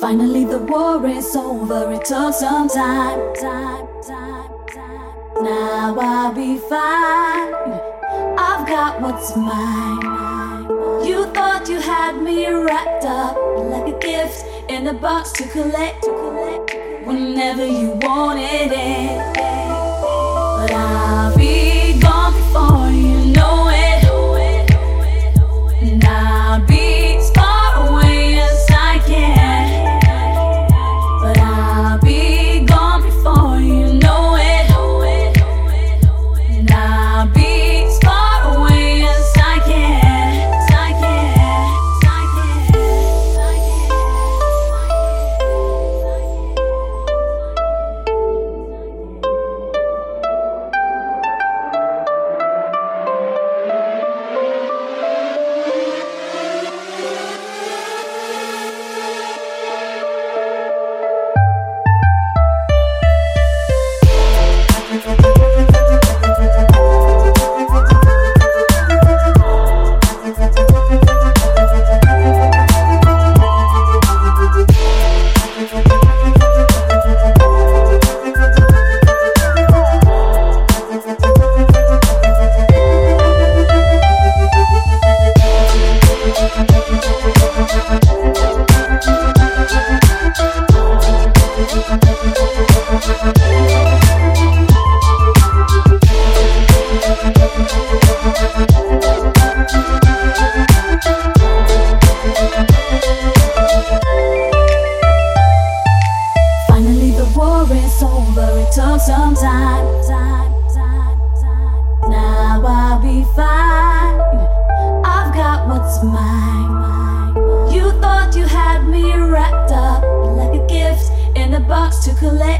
Finally, the war is over. It took some time, time, time, time. Now I'll be fine. I've got what's mine. You thought you had me wrapped up like a gift in a box to collect, whenever you wanted it. Is over. It took some time. Now I'll be fine. I've got what's mine. You thought you had me wrapped up like a gift in a box to collect.